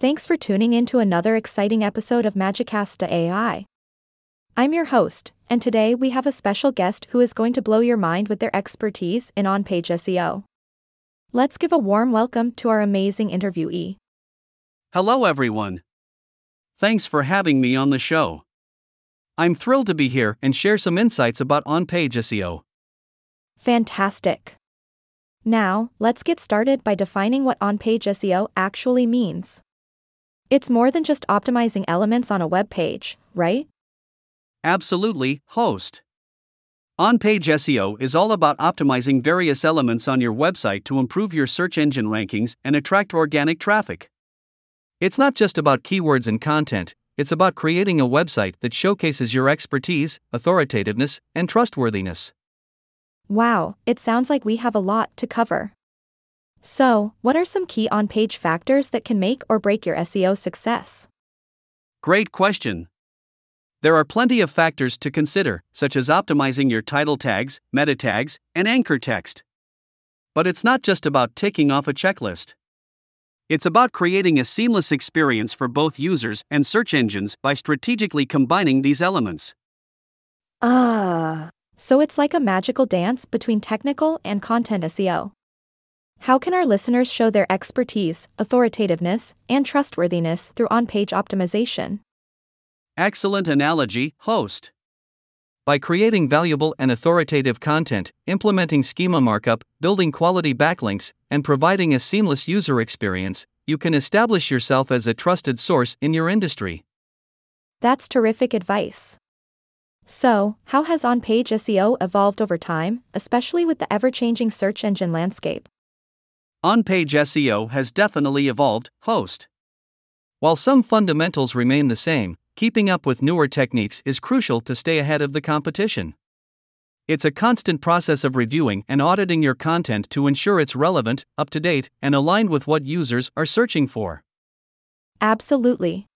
Thanks for tuning in to another exciting episode of Magicasta AI. I'm your host, and today we have a special guest who is going to blow your mind with their expertise in on page SEO. Let's give a warm welcome to our amazing interviewee. Hello, everyone. Thanks for having me on the show. I'm thrilled to be here and share some insights about on page SEO. Fantastic. Now, let's get started by defining what on page SEO actually means. It's more than just optimizing elements on a web page, right? Absolutely, host. On page SEO is all about optimizing various elements on your website to improve your search engine rankings and attract organic traffic. It's not just about keywords and content, it's about creating a website that showcases your expertise, authoritativeness, and trustworthiness. Wow, it sounds like we have a lot to cover. So, what are some key on page factors that can make or break your SEO success? Great question. There are plenty of factors to consider, such as optimizing your title tags, meta tags, and anchor text. But it's not just about ticking off a checklist. It's about creating a seamless experience for both users and search engines by strategically combining these elements. Ah. So it's like a magical dance between technical and content SEO. How can our listeners show their expertise, authoritativeness, and trustworthiness through on page optimization? Excellent analogy, host. By creating valuable and authoritative content, implementing schema markup, building quality backlinks, and providing a seamless user experience, you can establish yourself as a trusted source in your industry. That's terrific advice. So, how has on page SEO evolved over time, especially with the ever changing search engine landscape? On page SEO has definitely evolved, host. While some fundamentals remain the same, keeping up with newer techniques is crucial to stay ahead of the competition. It's a constant process of reviewing and auditing your content to ensure it's relevant, up to date, and aligned with what users are searching for. Absolutely.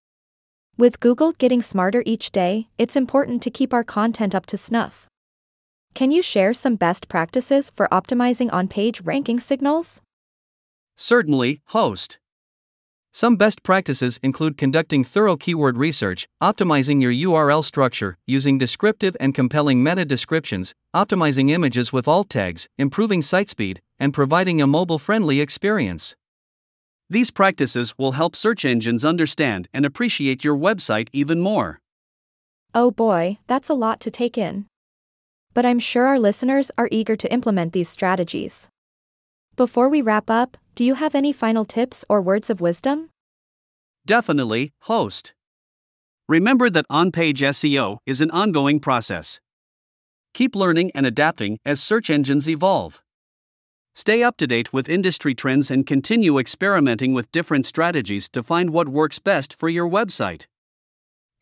With Google getting smarter each day, it's important to keep our content up to snuff. Can you share some best practices for optimizing on page ranking signals? Certainly, host. Some best practices include conducting thorough keyword research, optimizing your URL structure, using descriptive and compelling meta descriptions, optimizing images with alt tags, improving site speed, and providing a mobile friendly experience. These practices will help search engines understand and appreciate your website even more. Oh boy, that's a lot to take in. But I'm sure our listeners are eager to implement these strategies. Before we wrap up, do you have any final tips or words of wisdom? Definitely, host. Remember that on page SEO is an ongoing process. Keep learning and adapting as search engines evolve. Stay up to date with industry trends and continue experimenting with different strategies to find what works best for your website.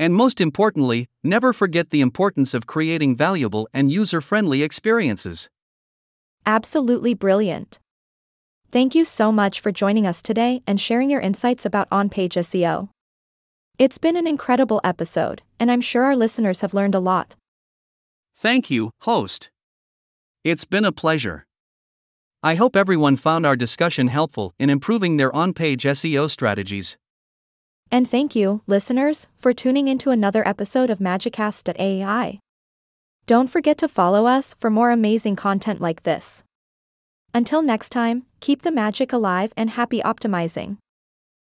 And most importantly, never forget the importance of creating valuable and user friendly experiences. Absolutely brilliant. Thank you so much for joining us today and sharing your insights about on page SEO. It's been an incredible episode, and I'm sure our listeners have learned a lot. Thank you, host. It's been a pleasure. I hope everyone found our discussion helpful in improving their on page SEO strategies. And thank you, listeners, for tuning into another episode of Magicast.ai. Don't forget to follow us for more amazing content like this. Until next time, keep the magic alive and happy optimizing.